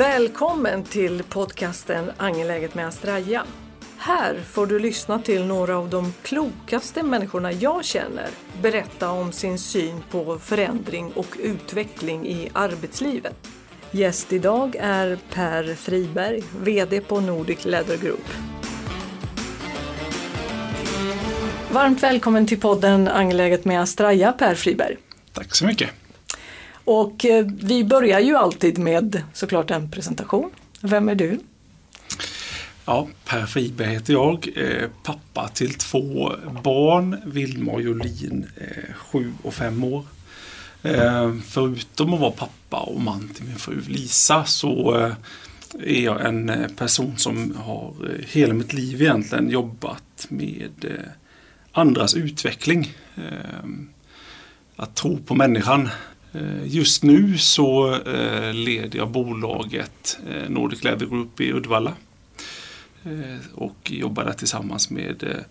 Välkommen till podcasten Angeläget med Astraja. Här får du lyssna till några av de klokaste människorna jag känner berätta om sin syn på förändring och utveckling i arbetslivet. Gäst idag är Per Friberg, VD på Nordic Leather Group. Varmt välkommen till podden Angeläget med Astraja, Per Friberg. Tack så mycket. Och eh, vi börjar ju alltid med såklart en presentation. Vem är du? Ja, Per Friberg heter jag, eh, pappa till två barn, Vilma och Jolin, eh, sju och fem år. Förutom att vara pappa och man till min fru Lisa så är jag en person som har hela mitt liv egentligen jobbat med andras utveckling. Att tro på människan. Just nu så leder jag bolaget Nordic Leather Group i Uddevalla och jobbar där tillsammans med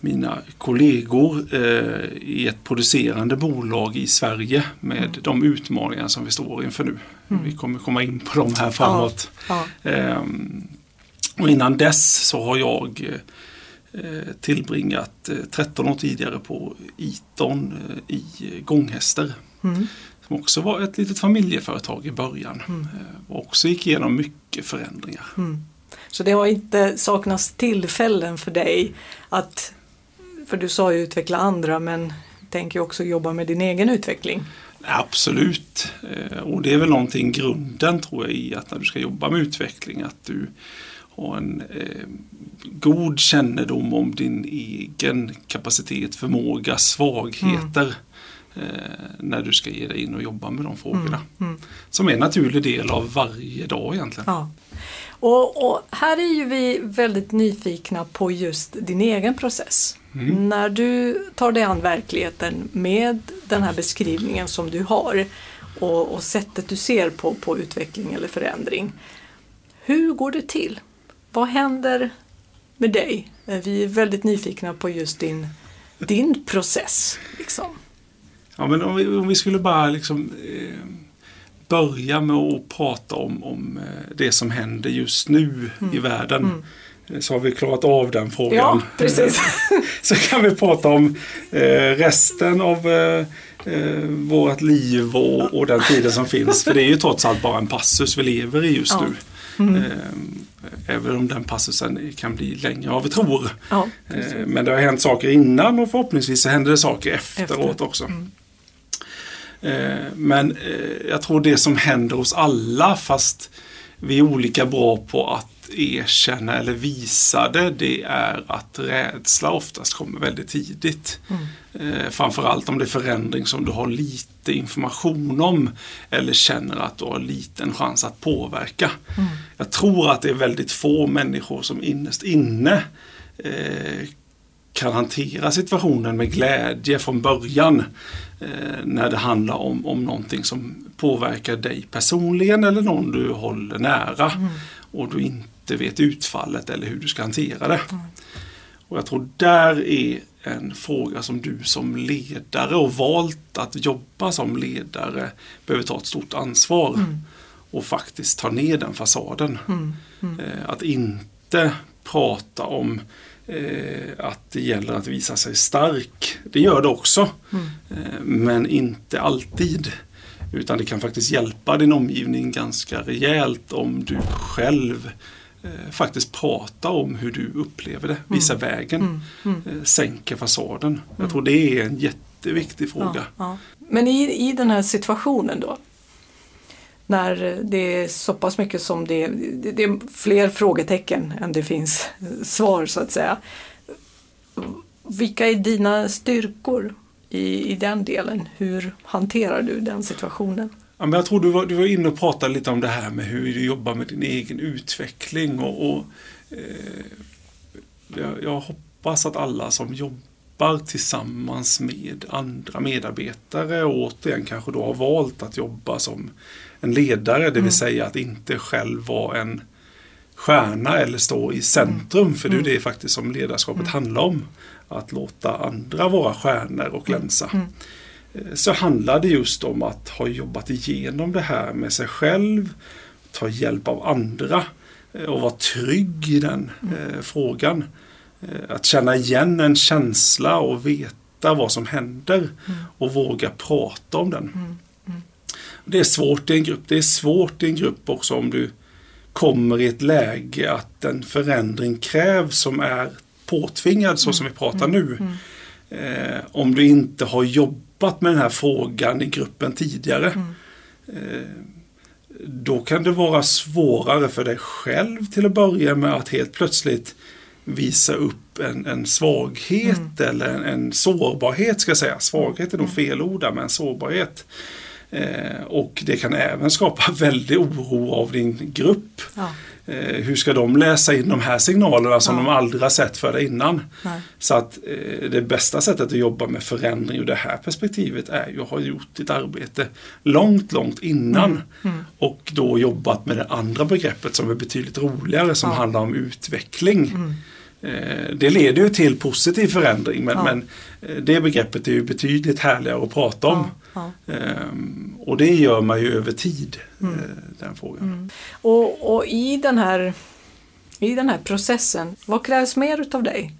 mina kollegor eh, i ett producerande bolag i Sverige med de utmaningar som vi står inför nu. Mm. Vi kommer komma in på dem här framåt. Ja, ja. Eh, och innan dess så har jag eh, tillbringat 13 eh, år tidigare på Iton eh, i gånghästar. Mm. Som också var ett litet familjeföretag i början. Mm. Eh, och också gick igenom mycket förändringar. Mm. Så det har inte saknats tillfällen för dig att för du sa ju utveckla andra men tänker också jobba med din egen utveckling. Absolut. Eh, och det är väl någonting grunden tror jag i att när du ska jobba med utveckling att du har en eh, god kännedom om din egen kapacitet, förmåga, svagheter. Mm. Eh, när du ska ge dig in och jobba med de frågorna. Mm. Mm. Som är en naturlig del av varje dag egentligen. Ja. Och, och, här är ju vi väldigt nyfikna på just din egen process. Mm. När du tar dig an verkligheten med den här beskrivningen som du har och, och sättet du ser på, på utveckling eller förändring. Hur går det till? Vad händer med dig? Vi är väldigt nyfikna på just din, din process. Liksom. Ja, men om vi, om vi skulle bara liksom, eh, börja med att prata om, om eh, det som händer just nu mm. i världen. Mm så har vi klarat av den frågan. Ja, precis. så kan vi prata om eh, resten av eh, eh, vårt liv och, och, den tiden som finns. För det är ju trots allt bara en passus vi lever i just ja. nu. Mm. Även om den passusen kan bli längre än vad vi tror. Ja, men det har hänt saker innan och förhoppningsvis så händer det saker efteråt Efter. också. Mm. Men jag tror det som händer hos alla fast vi är olika bra på att erkänna eller visa det, det är att rädsla oftast kommer väldigt tidigt. Mm. Eh, framförallt om det är förändring som du har lite information om eller känner att du har liten chans att påverka. Mm. Jag tror att det är väldigt få människor som innerst inne eh, kan hantera situationen med glädje från början. Eh, när det handlar om, om någonting som påverkar dig personligen eller någon du håller nära. Mm. Och du inte vet utfallet eller hur du ska hantera det. Mm. Och jag tror där är en fråga som du som ledare och valt att jobba som ledare behöver ta ett stort ansvar. Mm. Och faktiskt ta ner den fasaden. Mm. mm. Eh, att inte prata om att det gäller att visa sig stark. Det gör det också. Mm. Eh, men inte alltid. Utan det kan faktiskt hjälpa din omgivning ganska rejält om du själv eh, faktiskt prata om hur du upplever det, visa mm. vägen, mm. Mm. Eh, sänka fasaden. Jag mm. tror det är en jätteviktig fråga. Ja, ja. Men i, i den här situationen då, när det är så pass mycket som det är, det är fler frågetecken än det finns svar så att säga. Vilka är dina styrkor i, i den delen? Hur hanterar du den situationen? Ja, men jag tror du var, du var inne och pratade lite om det här med hur du jobbar med din egen utveckling. Och, och eh, jag, jag, hoppas att alla som jobbar tillsammans med andra medarbetare och återigen kanske då har valt att jobba som en ledare, det vill mm. säga att inte själv vara en stjärna eller stå i centrum. Mm. För det är mm. det faktiskt som ledarskapet mm. handlar om. Att låta andra vara stjärnor och glänsa. Mm. Eh, så handlar det just om att ha jobbat igenom det här med sig själv, ta hjälp av andra eh, och vara trygg i den eh, frågan. Eh, att känna igen en känsla och veta vad som händer och våga prata om den. Det är svårt i en grupp. Det är svårt i en grupp också om du kommer i ett läge att en förändring krävs som är påtvingad så som vi pratar nu. Eh, om du inte har jobbat med den här frågan i gruppen tidigare. Eh, då kan det vara svårare för dig själv till att börja med att helt plötsligt visa upp en, en svaghet mm. eller en, en, sårbarhet ska jag säga. Svaghet är nog fel ord där, men sårbarhet. Eh, och det kan även skapa väldig oro av din grupp. Ja. Eh, hur ska de läsa in de här signalerna som ja. de aldrig har sett före innan? Nej. Så att eh, det bästa sättet att jobba med förändring ur det här perspektivet är ju att ha gjort ditt arbete långt, långt innan. Mm. Mm. Och då jobbat med det andra begreppet som är betydligt roligare som ja. handlar om utveckling. Mm. Eh, det leder ju till positiv förändring men, ja. men, eh, det begreppet är ju betydligt härligare att prata om. Ja, ja. Ehm, och det gör man ju över tid, mm. Eh, den frågan. Mm. Och, och, i, den här, i den här processen, vad krävs mer utav dig?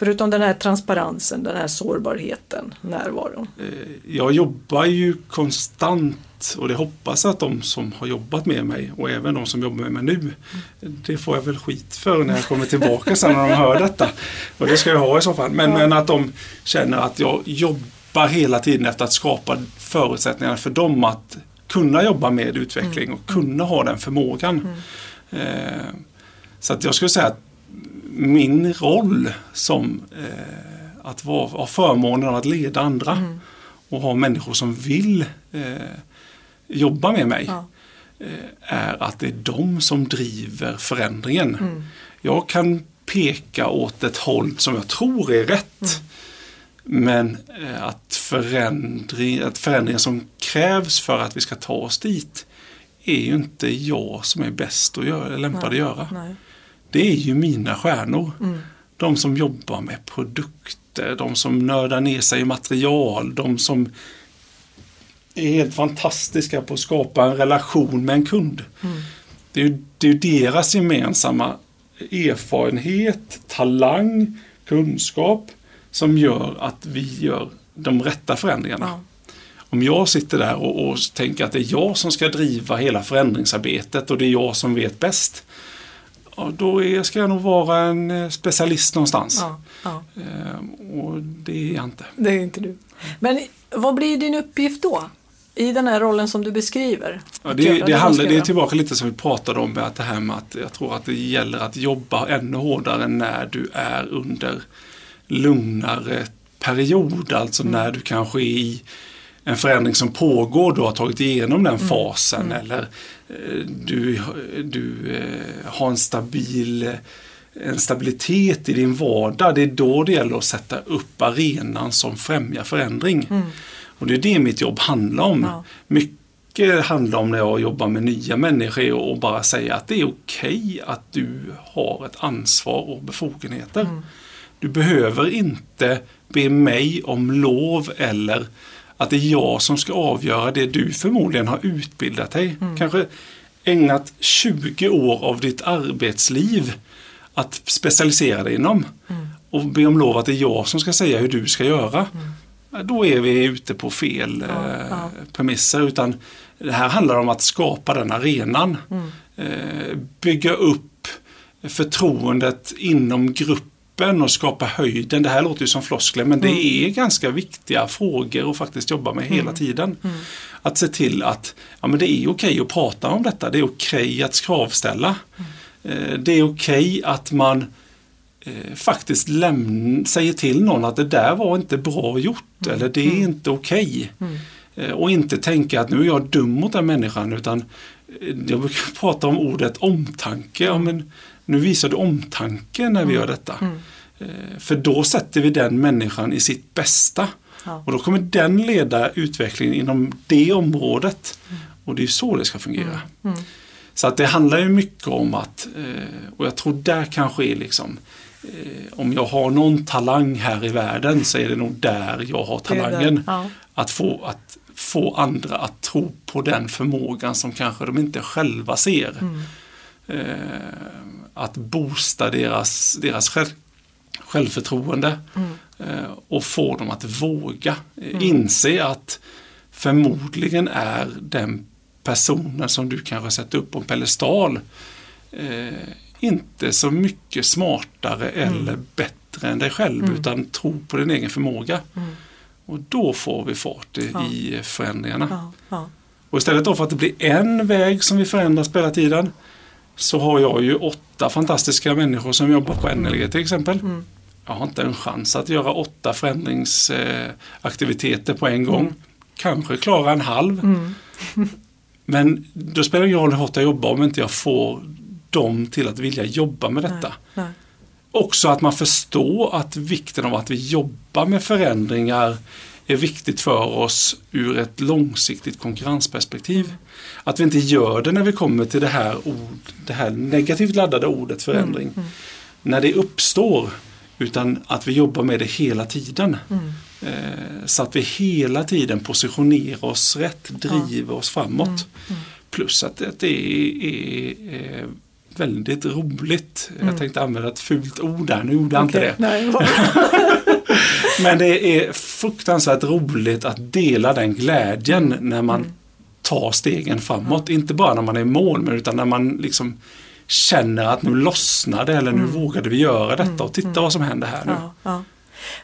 Förutom den här transparensen, den här sårbarheten, närvaron. Jag jobbar ju konstant och det hoppas jag att de som har jobbat med mig och även de som jobbar med mig nu, det får jag väl skit för när jag kommer tillbaka sen när de hör detta. Och det ska jag ha i så fall. Men, ja. men att de känner att jag jobbar hela tiden efter att skapa förutsättningar för dem att kunna jobba med utveckling mm. och kunna ha den förmågan. Mm. Eh, så att jag skulle säga att min roll som eh, att vara, ha förmånen att leda andra mm. och ha människor som vill eh, jobba med mig ja. Eh, är att det är de som driver förändringen. Mm. Jag kan peka åt ett håll som jag tror är rätt. Mm. Men eh, att, förändring, att förändringen som krävs för att vi ska ta oss dit är ju inte jag som är bäst och lämpad att göra. Nej. Det är ju mina stjärnor. Mm. De som jobbar med produkter, de som nördar ner sig i material, de som är helt fantastiska på att skapa en relation med en kund. Mm. Det, är det är deras gemensamma erfarenhet, talang, kunskap som gör att vi gör de rätta förändringarna. Ja. Om jag sitter där och, och, tänker att det är jag som ska driva hela förändringsarbetet och det är jag som vet bäst. Ja, då är, ska jag nog vara en eh, specialist någonstans. Ja, ja. Ehm, och det är jag inte. Det är inte du. Men vad blir din uppgift då? i den här rollen som du beskriver? Ja, det, det, det, handlar, det är tillbaka lite som vi pratade om, att det här med att jag tror att det gäller att jobba ännu hårdare när du är under lugnare period, alltså mm. när du kanske är i en förändring som pågår, du har tagit igenom den mm. fasen mm. eller eh, du, du eh, har en stabil en stabilitet i din vardag. Det är då det gäller att sätta upp arenan som främjar förändring. Mm. Och det är det mitt jobb handlar om. Ja. Mycket handlar om när jag jobbar med nya människor och bara säga att det är okej okay att du har ett ansvar och befogenheter. Mm. Du behöver inte be mig om lov eller att det är jag som ska avgöra det du förmodligen har utbildat dig. Mm. Kanske ägnat 20 år av ditt arbetsliv att specialisera dig inom. Mm. Och be om lov att det är jag som ska säga hur du ska göra. Mm då är vi ute på fel ja, eh, ja. premisser. Utan det här handlar om att skapa den arenan. Mm. Eh, bygga upp förtroendet inom gruppen och skapa höjden. Det här låter ju som floskler men mm. det är ganska viktiga frågor att faktiskt jobba med hela mm. tiden. Mm. Att se till att ja, men det är okej att prata om detta. Det är okej att kravställa. Mm. Eh, det är okej att man eh, faktiskt lämn, säger till någon att det där var inte bra gjort mm. eller det är mm. inte okej. Eh, och inte tänka att nu är jag dum mot den människan utan eh, jag brukar prata om ordet omtanke. Ja, men nu visar du omtanke när vi mm. gör detta. Mm. Eh, för då sätter vi den människan i sitt bästa. Ja. Och då kommer den leda utvecklingen inom det området. Mm. Och det är så det ska fungera. Så att det handlar ju mycket om att, och jag tror där kanske är liksom Eh, om jag har någon talang här i världen så är det nog där jag har talangen. Ja. Att få att få andra att tro på den förmågan som kanske de inte själva ser. Mm. Att boosta deras, deras själv, självförtroende Mm. eh, och få dem att våga eh, inse att förmodligen är den personen som du kanske sätter upp på en pedestal eh, inte så mycket smartare eller bättre än dig själv Mm. utan tro på din egen förmåga. Mm. Och då får vi fart i, Ja. i förändringarna. Ja, ja. Och istället då för att det blir en väg som vi förändrar hela tiden så har jag ju åtta fantastiska människor som jobbar på NLG till exempel. Mm. Jag har inte en chans att göra åtta förändringsaktiviteter på en gång. Mm. Kanske klara en halv. Mm. Men då spelar det ingen roll hur hårt jag jobbar om inte jag får dem till att vilja jobba med detta. Nej. Också att man förstår att vikten av att vi jobbar med förändringar är viktigt för oss ur ett långsiktigt konkurrensperspektiv. Att vi inte gör det när vi kommer till det här, ord, det här negativt laddade ordet förändring. Mm. När det uppstår. Utan att vi jobbar med det hela tiden. Mm. Eh, så att vi hela tiden positionerar oss rätt, driver oss framåt. Mm. Plus att, det är, är väldigt roligt. Mm. Jag tänkte använda ett fult ord där, nu gjorde jag inte Okej, det. Men det är fruktansvärt roligt att dela den glädjen när man Mm. tar stegen framåt. Inte bara när man är i mål, men utan när man liksom känner att nu lossnar det eller nu vågade vi göra detta och titta vad som händer här nu. Mm. ja, ja.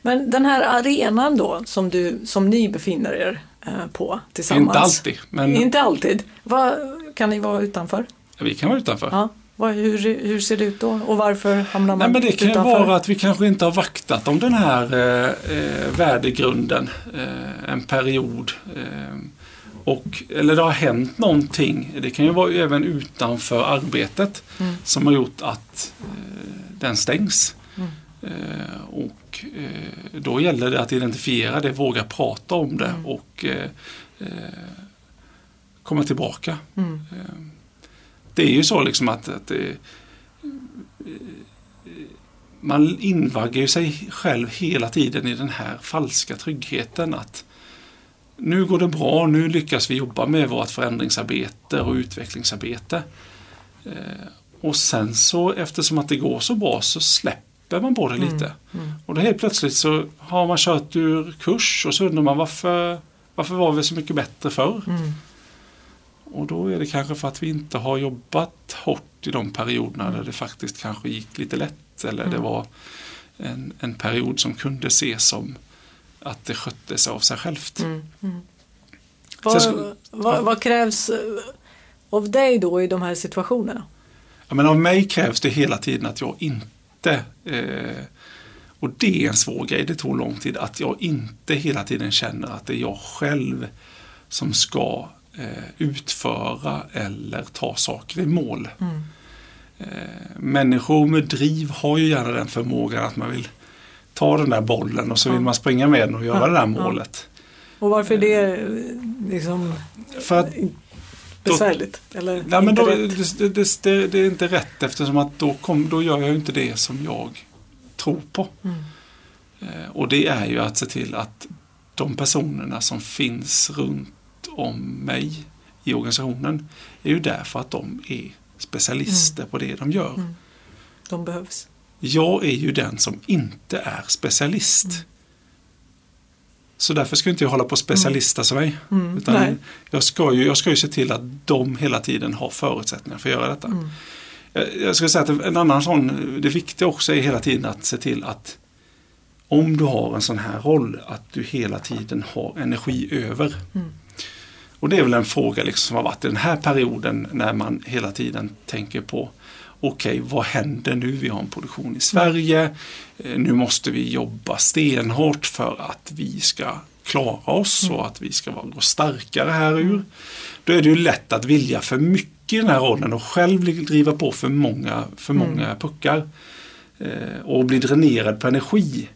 Men den här arenan då som, du, som ni befinner er eh, på tillsammans. Inte alltid, men Inte alltid. Vad, kan ni vara utanför? vi kan vara utanför. Vad, hur, hur ser det ut då? Och varför hamnar man Nej, men det kan ju utanför? vara att vi kanske inte har vaktat om den här eh, eh, värdegrunden eh, en period. Eh, och, eller det har hänt någonting. Det kan ju vara även utanför arbetet Mm. som har gjort att eh, den stängs. Mm. Eh, och då gäller det att identifiera det, våga prata om det Mm. och komma tillbaka. Mm. Det är ju så liksom att, att det, man invaggar ju sig själv hela tiden i den här falska tryggheten att nu går det bra, nu lyckas vi jobba med vårt förändringsarbete och utvecklingsarbete. Eh, Och sen så eftersom att det går så bra så släpper man på det lite. Mm. Och då helt plötsligt så har man kört ur kurs och så undrar man varför, varför var vi så mycket bättre förr? Mm. Och då är det kanske för att vi inte har jobbat hårt i de perioderna där det faktiskt kanske gick lite lätt eller det Mm. var en, en period som kunde ses som att det skötte sig av sig självt. Mm. Mm. Vad, skulle- vad, vad krävs eh, av dig då i de här situationerna? Ja, men av mig krävs det hela tiden att jag inte eh, och det är en svår grej, det tog lång tid, att jag inte hela tiden känner att det är jag själv som ska utföra eller ta saker i mål. Mm. Eh, människor med driv har ju gärna den förmågan att man vill ta den där bollen och så vill man springa med den och göra det där målet. Och varför är det eh, liksom För att besvärligt? Eller Nej, men då, det, det, det, det är inte rätt eftersom att då, kom, då gör jag inte det som jag tror på. Mm. Eh, och det är ju att se till att de personerna som finns runt om mig i organisationen är ju där för att de är specialister på det de gör. Mm. De behövs. Jag är ju den som inte är specialist. Mm. Så därför ska inte jag hålla på och specialista som mig. Mm. Utan jag, ska ju, jag ska ju se till att de hela tiden har förutsättningar för att göra detta. Mm. Jag, jag skulle säga att en annan sån, det viktiga också är hela tiden att se till att om du har en sån här roll, att du hela tiden har energi över. Mm. Och det är väl en fråga liksom som har varit i den här perioden när man hela tiden tänker på Okej, vad händer nu? Vi har en produktion i Sverige. Eh, Nu måste vi jobba stenhårt för att vi ska klara oss och att vi ska vara, gå starkare här ur. Då är det ju lätt att vilja för mycket i den här rollen och själv driva på för många, för många puckar. Eh, och bli dränerad på energi.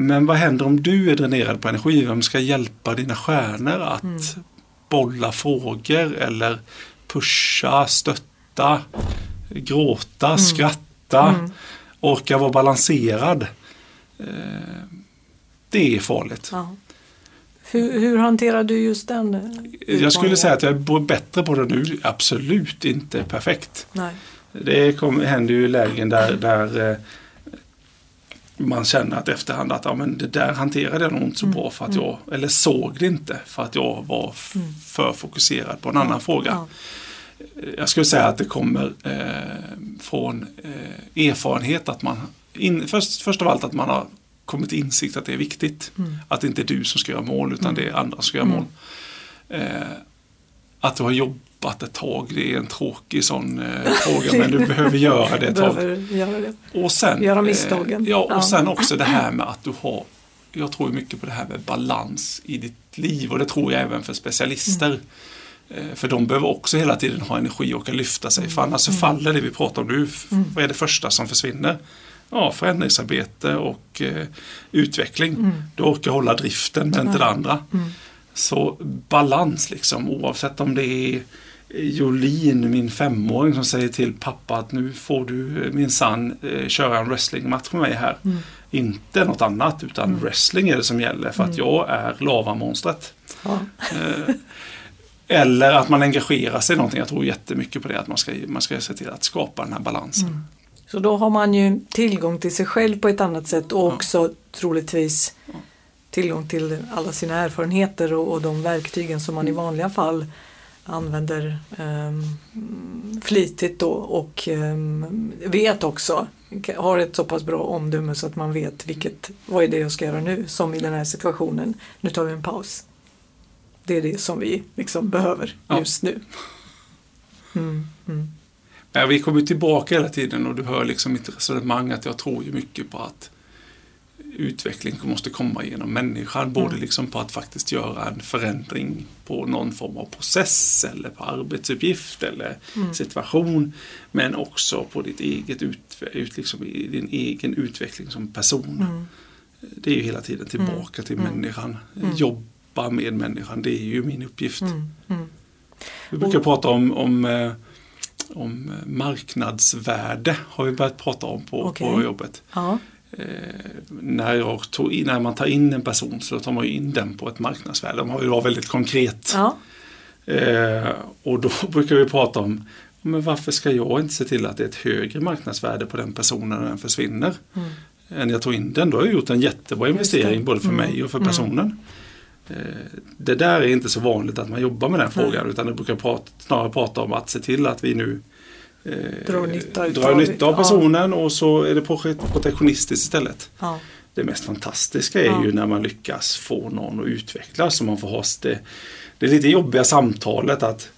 Mm. Men vad händer om du är dränerad på energi? Vem ska hjälpa dina stjärnor att Mm. bolla frågor eller pusha, stötta, gråta, skratta, Mm. orka vara balanserad? Eh, det är farligt. Ja. Hur, hur hanterar du just den eh, Jag skulle säga att jag är bättre på det nu. Absolut inte perfekt. Nej. Det kom, händer ju lägen där, där eh, man känner att efterhand att ja, men det där hanterade jag nog inte så bra för att jag, eller såg det inte för att jag var f- för fokuserad på en annan fråga. Ja. Jag skulle säga att det kommer eh, från eh, erfarenhet att man, in, först, först av allt att man har kommit till insikt att det är viktigt. Att det inte är du som ska göra mål utan det är andra som ska göra mål. Eh, att du har jobbat ett tag, det är en tråkig sån eh, fråga men du behöver göra det ett tag. Göra det. Och sen, Göra misstagen. Eh, ja, och Ja. sen också det här med att du har Jag tror mycket på det här med balans i ditt liv och det tror jag även för specialister. Mm. Eh, För de behöver också hela tiden ha energi och lyfta sig. Mm. För annars så faller det vi pratar om nu. F- Vad är det första som försvinner? Ja, förändringsarbete och eh, utveckling. Mm. Du orkar hålla driften men inte det andra. Så balans liksom oavsett om det är Jolin, min femåring som säger till pappa att nu får du minsann eh, köra en wrestlingmatch med mig här. Mm. Inte något annat utan wrestling är det som gäller för att jag är lavamonstret. Ja. Eh, Eller att man engagerar sig i någonting. Jag tror jättemycket på det. Att man ska, man ska se till att skapa den här balansen. Så då har man ju tillgång till sig själv på ett annat sätt och också troligtvis tillgång till alla sina erfarenheter och, och de verktygen som man i vanliga fall använder um, flitigt då och ehm, vet också, har ett så pass bra omdöme så att man vet vilket, vad är det jag ska göra nu som i den här situationen. Nu tar vi en paus. Det är det som vi liksom behöver Ja. just nu. Mm, mm, Men vi kommer tillbaka hela tiden och du hör liksom mitt resonemang att jag tror ju mycket på att utveckling måste komma genom människan. Både liksom på att faktiskt göra en förändring på någon form av process eller på arbetsuppgift eller situation. Men också på ditt eget ut, ut, liksom, din egen utveckling som person. mm, Det är ju hela tiden tillbaka till människan. Jobba med människan, det är ju min uppgift. mm, mm. Vi brukar prata om, om, eh, om marknadsvärde har vi börjat prata om på, Okej. på jobbet. Ja, Eh, när, jag när man tar in en person så tar man in den på ett marknadsvärde. De har ju vara väldigt konkret. ja. Eh, och då brukar vi prata om men varför ska jag inte se till att det är ett högre marknadsvärde på den personen när den försvinner? Än jag tog in den. Då har jag gjort en jättebra Mm. Investering både för Mm. mig och för personen. Eh, Det där är inte så vanligt att man jobbar med den frågan utan det brukar prata, snarare prata om att se till att vi nu eh, Drar nytta drar nytta av ja. personen och så är det protektionistiskt istället. ja. Det mest fantastiska är Ja. ju när man lyckas få någon att utvecklas och man får ha det, det är lite jobbiga samtalet att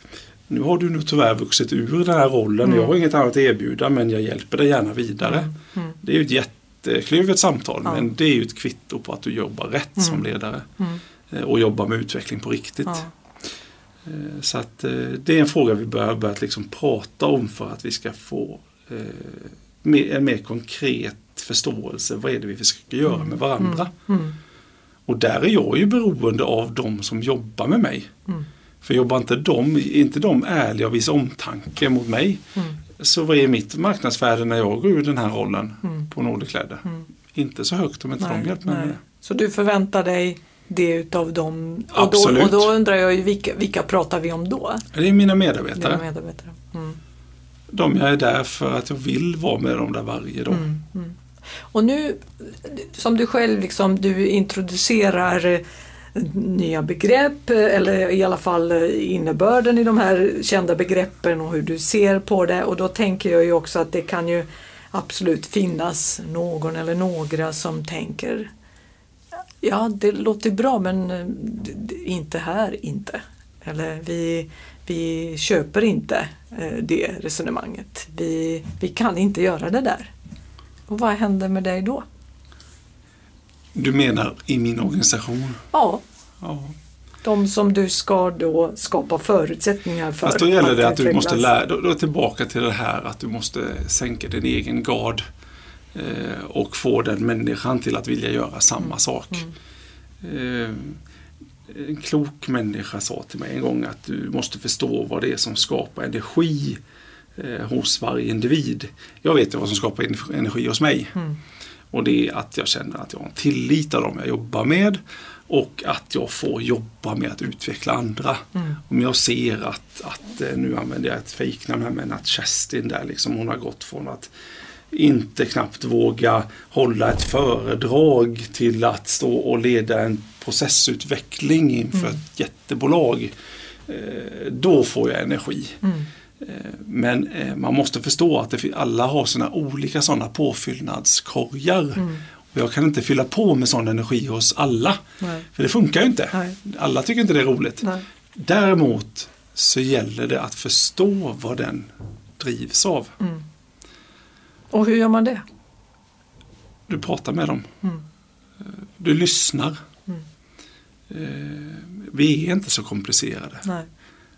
nu har du nu tyvärr vuxit ur den här rollen. Mm. Jag har inget annat att erbjuda men jag hjälper dig gärna vidare. Mm. Det är ju ett jätteklyvet samtal Ja. men det är ju ett kvitto på att du jobbar rätt Mm. som ledare. Mm. Eh, Och jobbar med utveckling på riktigt. Eh, Så att eh, det är en fråga vi bör börjat liksom prata om för att vi ska få eh, en mer konkret förståelse. Vad är det vi försöker göra med varandra? Mm. Och där är jag ju beroende av de som jobbar med mig. Mm. För jobbar inte de, är inte de ärliga och visar omtanke mot mig Mm. så vad är mitt marknadsvärde när jag går ur den här rollen Mm. på? Mm. Inte så högt om inte de Nej, hjälper mig med det. Så du förväntar dig det utav dem? Och då, och då undrar jag ju vilka, vilka pratar vi om då? Det är mina medarbetare. Dina medarbetare. Mm. De jag är där för att jag vill vara med dem där varje dag. Mm. Mm. Och nu, som du själv liksom, du introducerar eh, nya begrepp eh, eller i alla fall eh, innebörden i de här kända begreppen och hur du ser på det och då tänker jag ju också att det kan ju absolut finnas någon eller några som tänker Ja, det låter bra men eh, inte här inte. Eller vi, vi köper inte eh, det resonemanget. Vi, vi kan inte göra det där. Och vad händer med dig då? Du menar i min organisation? Ja, Ja. de som du ska då skapa förutsättningar för. Fast då gäller det att du måste lära då, då tillbaka till det här att du måste sänka din egen gard eh, och få den människan till att vilja göra samma sak. Eh, en klok människa sa till mig en gång att du måste förstå vad det är som skapar energi eh, hos varje individ. Jag vet ju vad som skapar energi hos mig. Mm. Och det är att jag känner att jag har en tillit av dem jag jobbar med och att jag får jobba med att utveckla andra. Mm. Om jag ser att, att eh, nu använder jag ett fejknamn här men att Kerstin där liksom hon har gått från att inte knappt våga hålla ett föredrag till att stå och leda en processutveckling inför Mm. ett jättebolag. Eh, Då får jag energi. Mm. Eh, Men eh, man måste förstå att alla har sina olika sådana påfyllnadskorgar. Mm. Och jag kan inte fylla på med sån energi hos alla. Nej. För det funkar ju inte. Nej. Alla tycker inte det är roligt. Nej. Däremot så gäller det att förstå vad den drivs av. Mm. Och hur gör man det? Du pratar med dem. Mm. Du lyssnar. Mm. Eh, Vi är inte så komplicerade. Nej.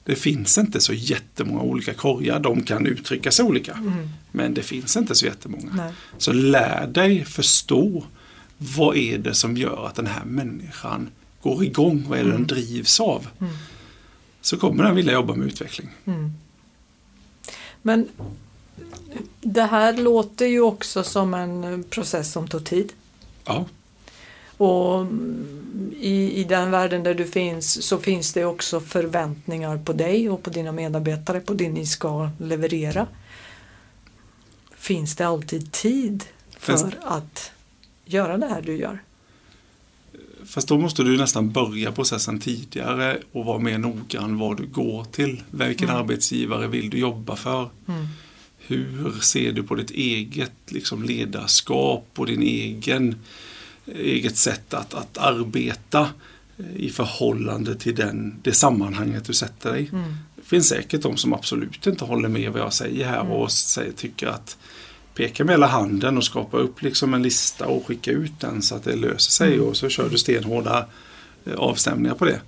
Det finns inte så jättemånga olika korgar. De kan uttrycka sig olika. Mm. Men det finns inte så jättemånga. Nej. Så lär dig förstå vad är det som gör att den här människan går igång. Vad är det den drivs av? Mm. Så kommer den vilja jobba med utveckling. Mm. Men det här låter ju också som en process som tar tid. Ja, Och mm, i, i den världen där du finns så finns det också förväntningar på dig och på dina medarbetare på det ni ska leverera. Finns det alltid tid för Finns- att göra det här du gör? Fast då måste du nästan börja processen tidigare och vara mer noggrann vad du går till. Vilken Mm. arbetsgivare vill du jobba för? Mm. Hur ser du på ditt eget liksom, ledarskap och din egen eget sätt att, att arbeta eh, i förhållande till den, det sammanhanget du sätter dig. Mm. Det finns säkert de som absolut inte håller med vad jag säger här Mm. och säger, tycker att peka med hela handen och skapa upp liksom en lista och skicka ut den så att det löser sig Mm. och så kör du stenhårda eh, avstämningar på det.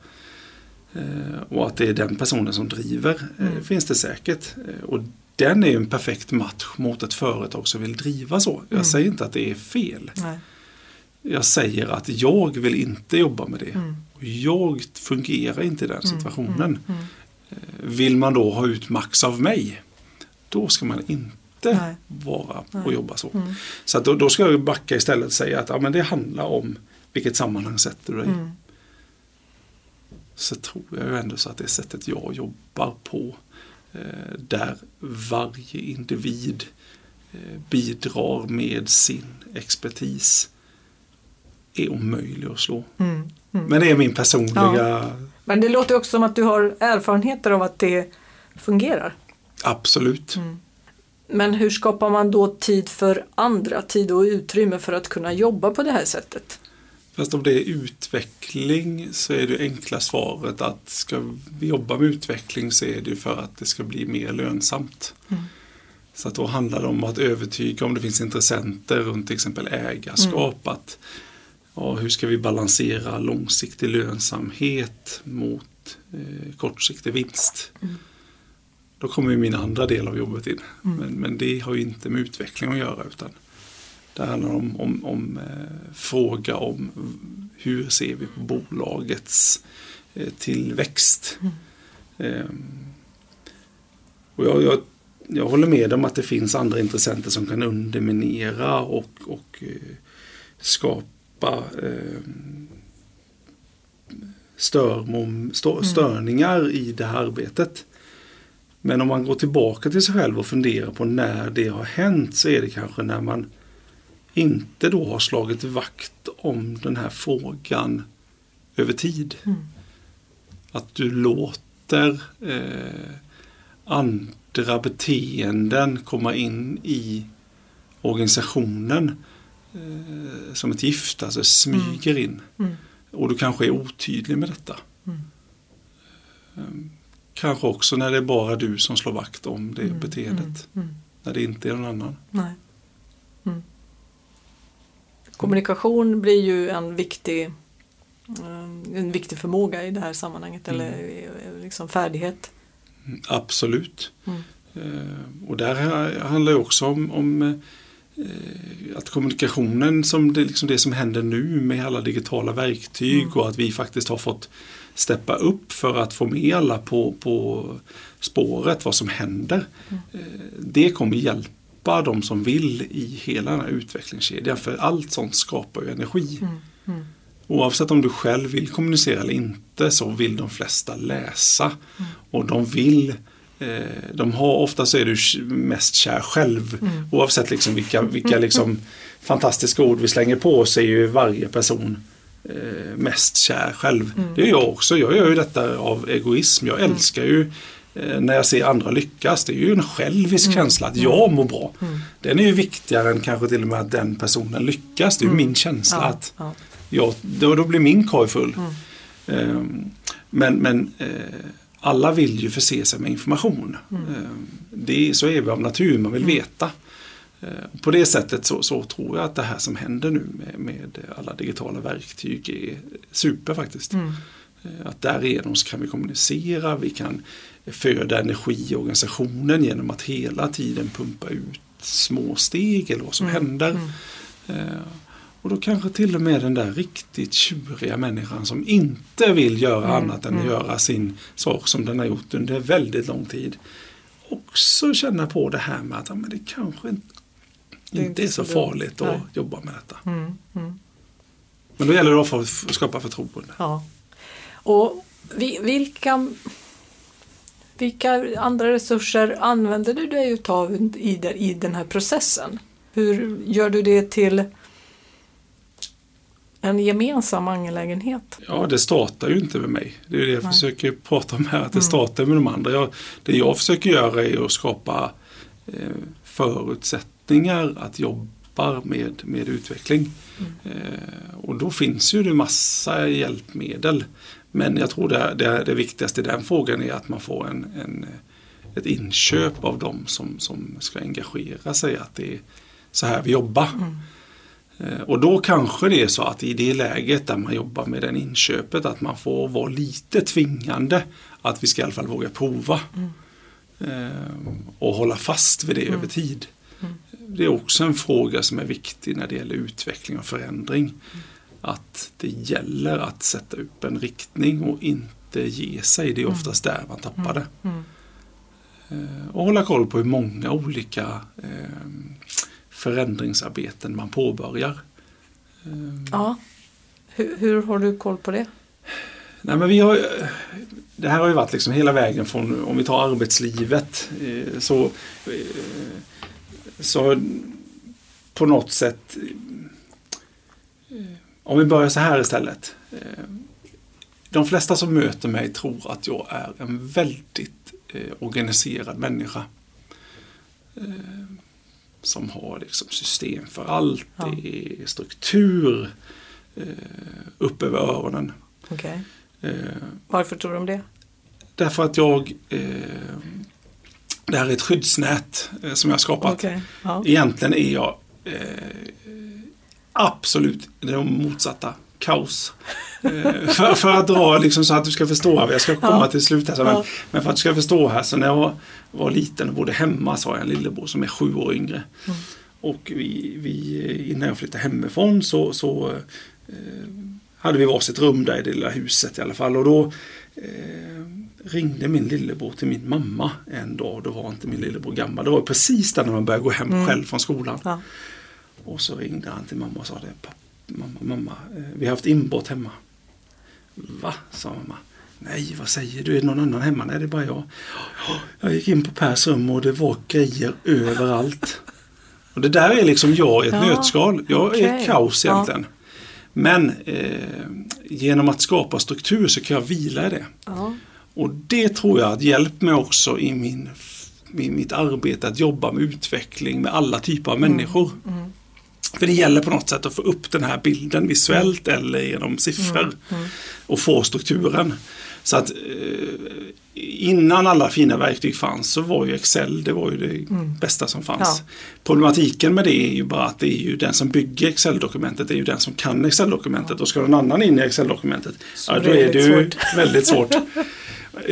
Eh, Och att det är den personen som driver Mm. finns det säkert. Och den är en perfekt match mot ett företag som vill driva så. Jag Mm. säger inte att det är fel. Nej. Jag säger att jag vill inte jobba med det. Mm. Jag fungerar inte i den situationen. Mm. Mm. Vill man då ha ut max av mig, då ska man inte Nej. vara Nej. och jobba så. Mm. Så då, då ska jag backa istället och säga att ja, men det handlar om vilket sammanhang sätter du dig. Mm. Så tror jag ju ändå så att det sättet jag jobbar på eh, där varje individ eh, bidrar med sin expertis är omöjlig att slå. Mm. Mm. Men det är min personliga, Ja. Men det låter också som att du har erfarenheter av att det fungerar. absolut. Mm. Men hur skapar man då tid för andra, tid och utrymme för att kunna jobba på det här sättet? Fast om det är utveckling så är det enkla svaret att ska vi jobba med utveckling så är det för att det ska bli mer lönsamt. Mm. Så att då handlar det om att övertyga om det finns intressenter runt till exempel ägarskap. Att, ja, hur ska vi balansera långsiktig lönsamhet mot eh, kortsiktig vinst? Mm. Då kommer min andra del av jobbet in. Mm. Men, men det har ju inte med utveckling att göra utan det handlar om, om, om eh, fråga om hur ser vi på bolagets eh, tillväxt. Mm. Ehm, och jag, jag, jag håller med om att det finns andra intressenter som kan underminera och, och eh, skapa eh, störmom, stö, störningar i det här arbetet. Men om man går tillbaka till sig själv och funderar på när det har hänt så är det kanske när man inte då har slagit vakt om den här frågan över tid. Mm. Att du låter eh, andra beteenden komma in i organisationen eh, som ett gift, alltså smyger in. Mm. Och du kanske är otydlig med detta. Mm. Eh, Kanske också när det är bara du som slår vakt om det Mm. beteendet. Mm. Mm. När det inte är någon annan. Nej. Mm. Kommunikation blir ju en viktig, eh, en viktig förmåga i det här sammanhanget eller eh, liksom färdighet. Mm, Absolut. Mm. Eh, och där ha- handlar det också om, om eh, att kommunikationen som det, liksom det som händer nu med alla digitala verktyg Mm. och att vi faktiskt har fått steppa upp för att få med alla på, på spåret vad som händer. Mm. Det kommer hjälpa de som vill i hela den här utvecklingskedjan för allt sånt skapar ju energi. Mm. Mm. Oavsett om du själv vill kommunicera eller inte så vill de flesta läsa. Mm. Och de vill eh, de har, ofta så är du mest kär själv. Mm. Oavsett liksom vilka, vilka liksom fantastiska ord vi slänger på så är ju varje person eh, mest kär själv. Mm. Det är jag också. Jag gör ju detta av egoism. Jag mm. älskar ju när jag ser andra lyckas. Det är ju en självisk mm. känsla att jag mår bra. Mm. Den är ju viktigare än kanske till och med att den personen lyckas. Det är ju min känsla ja, att ja ja, då, då blir min korg full. Mm. Ehm, men men eh, alla vill ju förse sig med information. Mm. Ehm, det, så är vi av natur, man vill mm. veta. Ehm, på det sättet så, så, tror jag att det här som händer nu med, med alla digitala verktyg är super faktiskt. Mm. Att därigenom kan vi kommunicera, vi kan föda energi i organisationen genom att hela tiden pumpa ut små steg eller vad som mm. händer. Mm. Och då kanske till och med den där riktigt tjuriga människan som inte vill göra mm, annat än mm. att göra sin sak som den har gjort under väldigt lång tid. Också känna på det här med att ja, men det kanske inte, det är, inte är så, så farligt att Nej. jobba med detta. Mm, mm, men då gäller det att skapa förtroende. Ja. Och vilka, vilka andra resurser använder du dig av i, i den här processen? Hur gör du det till en gemensam angelägenhet. Ja, det startar ju inte med mig. Det är det jag Nej. försöker prata om här, att det mm. startar med de andra. Jag, det jag försöker göra är att skapa eh, förutsättningar att jobba med, med utveckling. Mm. Eh, och då finns ju det massa hjälpmedel. Men jag tror det, det, det viktigaste i den frågan är att man får en, en, ett inköp av dem som, som ska engagera sig. Att det är så här vi jobbar. Mm. Eh, och då kanske det är så att i det läget där man jobbar med den inköpet att man får vara lite tvingande att vi ska i alla fall våga prova. Mm. Och hålla fast vid det mm. över tid. Mm. Det är också en fråga som är viktig när det gäller utveckling och förändring. Mm. Att det gäller att sätta upp en riktning och inte ge sig. Det är mm. oftast där man tappar det. Mm. Eh, och hålla koll på hur många olika eh, förändringsarbeten man påbörjar. Ja, hur, hur har du koll på det? Nej, men vi har, det här har ju varit liksom hela vägen från, om vi tar arbetslivet, eh, så, eh, så på något sätt, om vi börjar så här istället. De flesta som möter mig tror att jag är en väldigt organiserad människa som har liksom system för allt. Ja. Det är struktur eh, upp över öronen. Okay. Eh, Varför tror de det? Därför att jag eh, det här är ett skyddsnät eh, som jag skapat. Okay. Ja. Egentligen är jag eh, absolut det motsatta kaos. Eh, för, för, att dra liksom så att du ska förstå, jag ska komma ja. till slut här, men, ja. men, för att du ska förstå här, så när jag var liten och bodde hemma så har jag en lillebror som är sju år yngre. Mm. Och vi, vi, innan jag flyttade hemifrån så, så eh, hade vi varsitt rum där i det lilla huset i alla fall. Och då eh, ringde min lillebror till min mamma en dag. Då var inte min lillebror gammal. Det var precis där när man började gå hem mm. själv från skolan. Ja. Och så ringde han till mamma och sa det mamma, mamma, eh, vi har haft inbrott hemma. Va? sa mamma. Nej, vad säger du? Är det någon annan hemma? Nej, det är bara jag. Jag gick in på Pers rum och det var grejer överallt. Och det där är liksom jag i ett ja, nötskal. Jag okay. är kaos egentligen. Ja. Men eh, genom att skapa struktur så kan jag vila i det. Ja. Och det tror jag har hjälpt mig också i min, i mitt arbete att jobba med utveckling med alla typer av människor. Mm. För det gäller på något sätt att få upp den här bilden visuellt eller genom siffror mm. Mm. och få strukturen. Så att eh, innan alla fina verktyg fanns så var ju Excel det var ju det mm. bästa som fanns. Ja. Problematiken med det är ju bara att det är ju den som bygger Excel-dokumentet, det är ju den som kan Excel-dokumentet och ska någon annan in i Excel-dokumentet, ja, då är det ju väldigt svårt.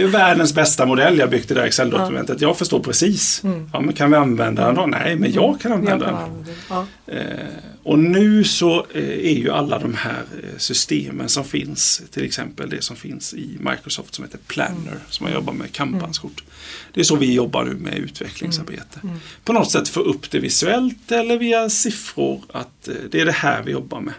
världens bästa modell jag byggt det där Excel-dokumentet. Ja. Jag förstår precis. Mm. Ja, men kan vi använda den då? Nej, men jag kan använda jag kan den. Ja. Eh, och nu så eh, är ju alla de här eh, systemen som finns, till exempel det som finns i Microsoft som heter Planner, mm. som man jobbar med kampanskort. Mm. Det är så vi jobbar nu med utvecklingsarbete. Mm. mm. På något sätt få upp det visuellt eller via siffror att eh, det är det här vi jobbar med.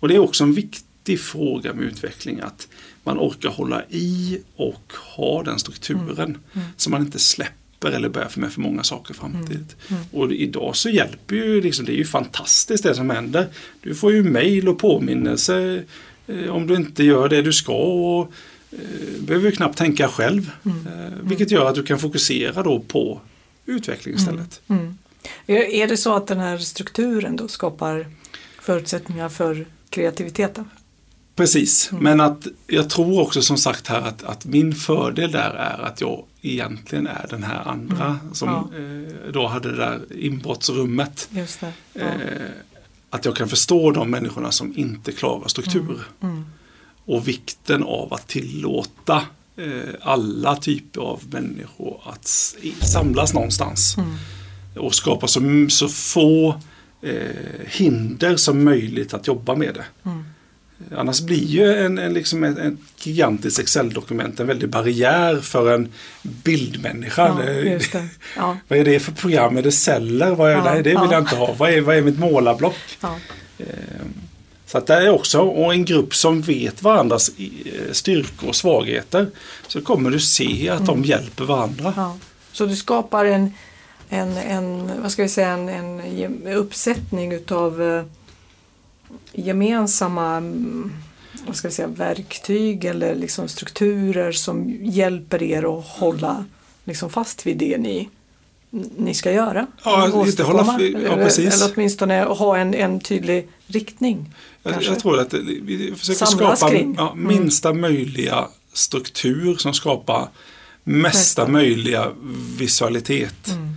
Och det är också en viktig viktig fråga med utveckling att man orkar hålla i och ha den strukturen så man inte släpper eller börjar med för många saker samtidigt. Och idag så hjälper ju, liksom, det är ju fantastiskt det som händer. Du får ju mail och påminnelse eh, om du inte gör det du ska och eh, behöver ju knappt tänka själv. Eh, vilket gör att du kan fokusera då på utveckling istället. Är det så att den här strukturen då skapar förutsättningar för kreativiteten? Precis, men att jag tror också som sagt här att, att min fördel där är att jag egentligen är den här andra som Ja. eh, då hade det där inbrottsrummet. Det. Ja. Eh, att jag kan förstå de människorna som inte klarar struktur. Mm. Och vikten av att tillåta eh, alla typer av människor att samlas någonstans. Mm. Och skapa så, så få hinder som möjligt att jobba med det. Mm. Annars blir ju en, en, liksom ett, ett gigantiskt Excel-dokument en väldig barriär för en bildmänniska. Ja, Det- just det. Ja, Vad är det för program? Är det celler? Vad är, Ja, nej, det vill ja. jag inte ha. Vad är, vad är mitt målarblock? ja. Så att det är också, och en grupp som vet varandras eh, styrkor och svagheter, så kommer du se att de hjälper varandra. Så du skapar en, en, en, vad ska vi säga, en, en uppsättning utav eh, gemensamma mm, vad ska vi säga, verktyg eller liksom strukturer som hjälper er att hålla liksom fast vid det ni, ni ska göra. Ja, inte hålla ja, precis. eller åtminstone ha en, en tydlig riktning. Jag, jag tror att vi försöker Samlas skapa ja, Mm. minsta möjliga struktur som skapar Mesta. möjliga visualitet. Mm.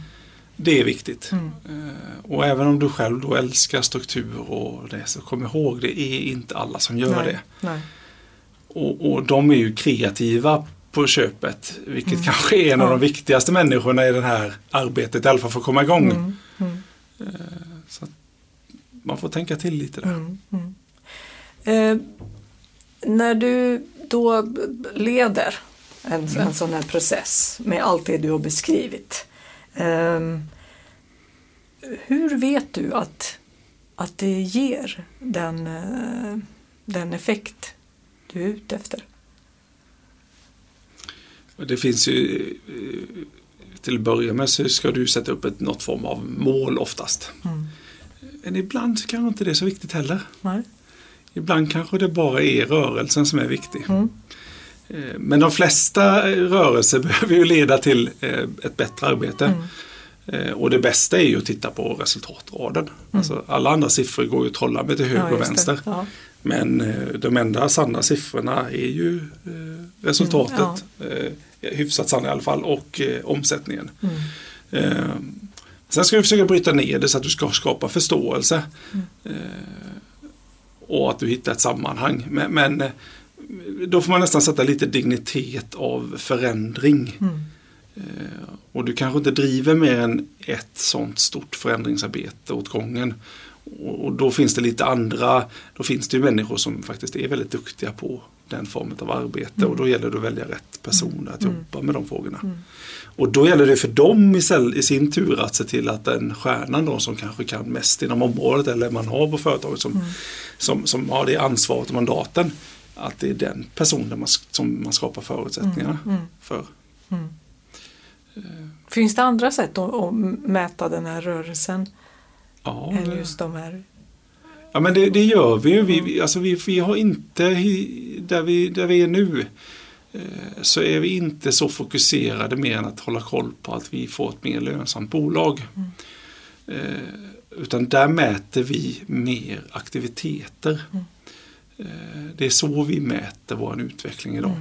Det är viktigt. Mm. Eh, Och även om du själv då älskar struktur och det, så kom ihåg, det är inte alla som gör Nej, det. Nej. Och, och de är ju kreativa på köpet, vilket kanske är en av Mm. De viktigaste människorna i det här arbetet, i alla fall för att komma igång. Mm. Mm. Så att man får tänka till lite där. Mm, mm. Eh, när du då leder en, Mm. en sån här process med allt det du har beskrivit. Ehm, hur vet du att, att det ger den, eh, den effekt du är ute efter? Det finns ju, eh, till att börja med så ska du sätta upp ett, något form av mål oftast. Mm. Men ibland kanske inte det är så viktigt heller. Nej? Ibland kanske det bara är rörelsen som är viktig. Mm. Eh, Men de flesta rörelser behöver ju leda till eh, ett bättre arbete. Mm. Eh, Och det bästa är ju att titta på resultatraden. Alltså, alla andra siffror går ju att trolla med till höger Ja, och vänster. Ja. Men de enda sanna siffrorna är ju resultatet, eh, hyfsat sanna i alla fall, och omsättningen. Mm. Sen ska du försöka bryta ner det så att du ska skapa förståelse. Eh, och att du hittar ett sammanhang. Men, men då får man nästan sätta lite dignitet av förändring. Mm. Eh, och du kanske inte driver mer än ett sånt stort förändringsarbete åt gången. Och, då finns det lite andra, då finns det ju människor som faktiskt är väldigt duktiga på den formen av arbete och då gäller det att välja rätt personer att jobba med de frågorna. Och då gäller det för dem i, i sin tur att se till att den stjärnan då som kanske kan mest inom området eller man har på företaget som, som, som har det ansvaret och mandaten att det är den personen man, som man skapar förutsättningarna Mm, mm. för. Finns det andra sätt att, att mäta den här rörelsen Ja, än just de här? Ja men det, det gör vi ju. Vi, alltså vi, vi har inte, där vi, där vi är nu, eh, så är vi inte så fokuserade mer än att hålla koll på att vi får ett mer lönsamt bolag. Eh, utan där mäter vi mer aktiviteter. Eh, det är så vi mäter vår utveckling idag.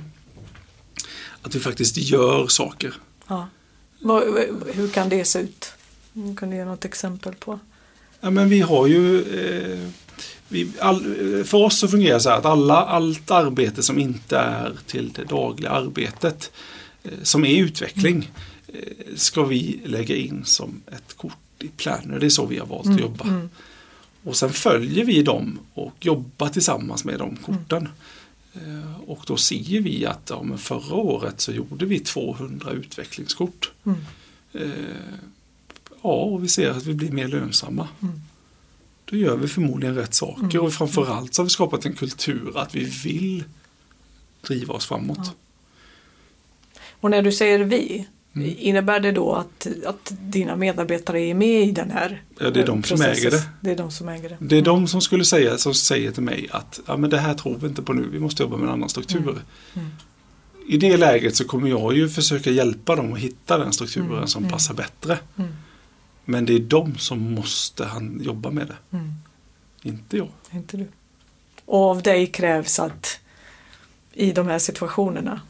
Att vi faktiskt gör saker. Ja. Hur kan det se ut? Kan du ge något exempel på? Ja, men vi har ju, eh, vi, all, för oss så fungerar det så här att alla, allt arbete som inte är till det dagliga arbetet, eh, som är utveckling, eh, ska vi lägga in som ett kort i Planner. Det är så vi har valt att jobba. Mm. Och sen följer vi dem och jobbar tillsammans med de korten. Eh, Och då ser vi att ja, förra året så gjorde vi 200 utvecklingskort. Mm. Eh, Ja, och vi ser att vi blir mer lönsamma. Mm. då gör vi förmodligen rätt saker och framförallt så har vi skapat en kultur att vi vill driva oss framåt. Och när du säger vi, Mm. innebär det då att, att dina medarbetare är med i den här Ja, det är de som processen? äger det. Det är de som äger det. Det är de som skulle säga, som säger till mig att ja, men det här tror vi inte på nu, vi måste jobba med en annan struktur. Mm. I det läget så kommer jag ju försöka hjälpa dem att hitta den strukturen Mm, som mm. passar bättre. Mm. Men det är de som måste han jobba med det, Mm. inte jag. Inte du. Och av dig krävs att i de här situationerna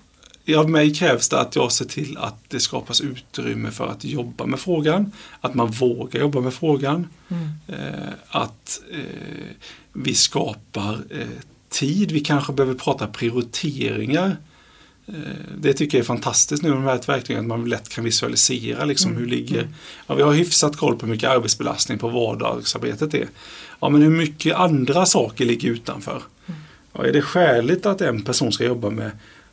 Av mig krävs det att jag ser till att det skapas utrymme för att jobba med frågan, att man vågar jobba med frågan, Mm. eh, att eh, vi skapar eh, tid. Vi kanske behöver prata prioriteringar. Det tycker jag är fantastiskt nu med ett verktyg att man lätt kan visualisera liksom Mm, hur ligger, mm. ja, vi har hyfsat koll på hur mycket arbetsbelastning på vardagsarbetet är. Ja men hur mycket andra saker ligger utanför? Mm. Ja, är det skäligt att en person ska jobba med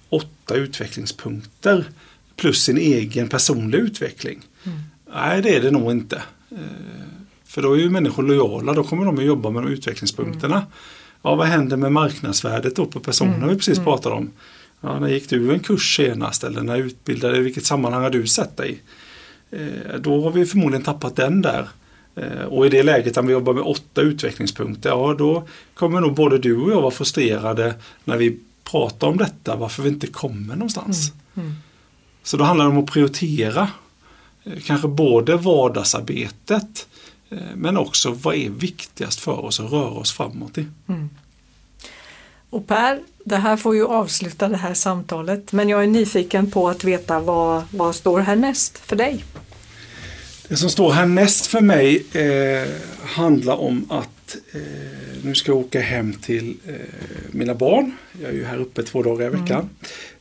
åtta utvecklingspunkter plus sin egen personliga utveckling? Mm. Nej, det är det nog inte. Eh, För då är ju människor lojala, då kommer de att jobba med de utvecklingspunkterna. Ja, vad händer med marknadsvärdet då på personen Mm, vi precis mm. pratade om? Ja, när gick du en kurs senast eller när utbildade, i vilket sammanhang har du sett dig? Eh, Då har vi förmodligen tappat den där. Eh, Och i det läget när vi jobbar med åtta utvecklingspunkter, ja då kommer nog både du och jag vara frustrerade när vi pratar om detta, varför vi inte kommer någonstans. Mm. Så då handlar det om att prioritera. eh, Kanske både vardagsarbetet eh, men också vad är viktigast för oss att röra oss framåt i. Mm. Och Per, det här får ju avsluta det här samtalet men jag är nyfiken på att veta vad, vad står härnäst för dig? Det som står härnäst för mig eh, handlar om att eh, nu ska jag åka hem till eh, mina barn. Jag är ju här uppe två dagar i veckan.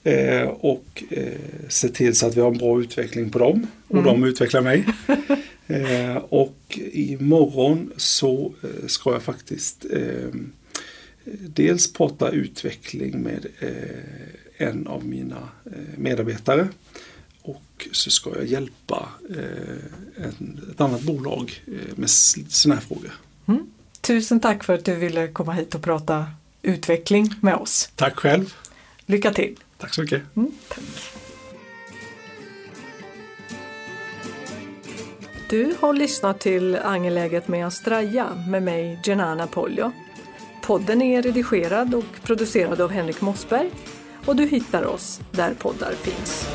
Eh, och eh, se till så att vi har en bra utveckling på dem och Mm. de utvecklar mig. eh, och imorgon så eh, ska jag faktiskt dels prata utveckling med en av mina medarbetare. Och så ska jag hjälpa eh, en, ett annat bolag eh, med här frågor. Mm. Tusen tack för att du ville komma hit och prata utveckling med oss. Tack själv. Lycka till! Tack så mycket. Mm, tack. Du har lyssnat till Angeläget med Astraja med mig Genana Poljo. Podden är redigerad och producerad av Henrik Mossberg och du hittar oss där poddar finns.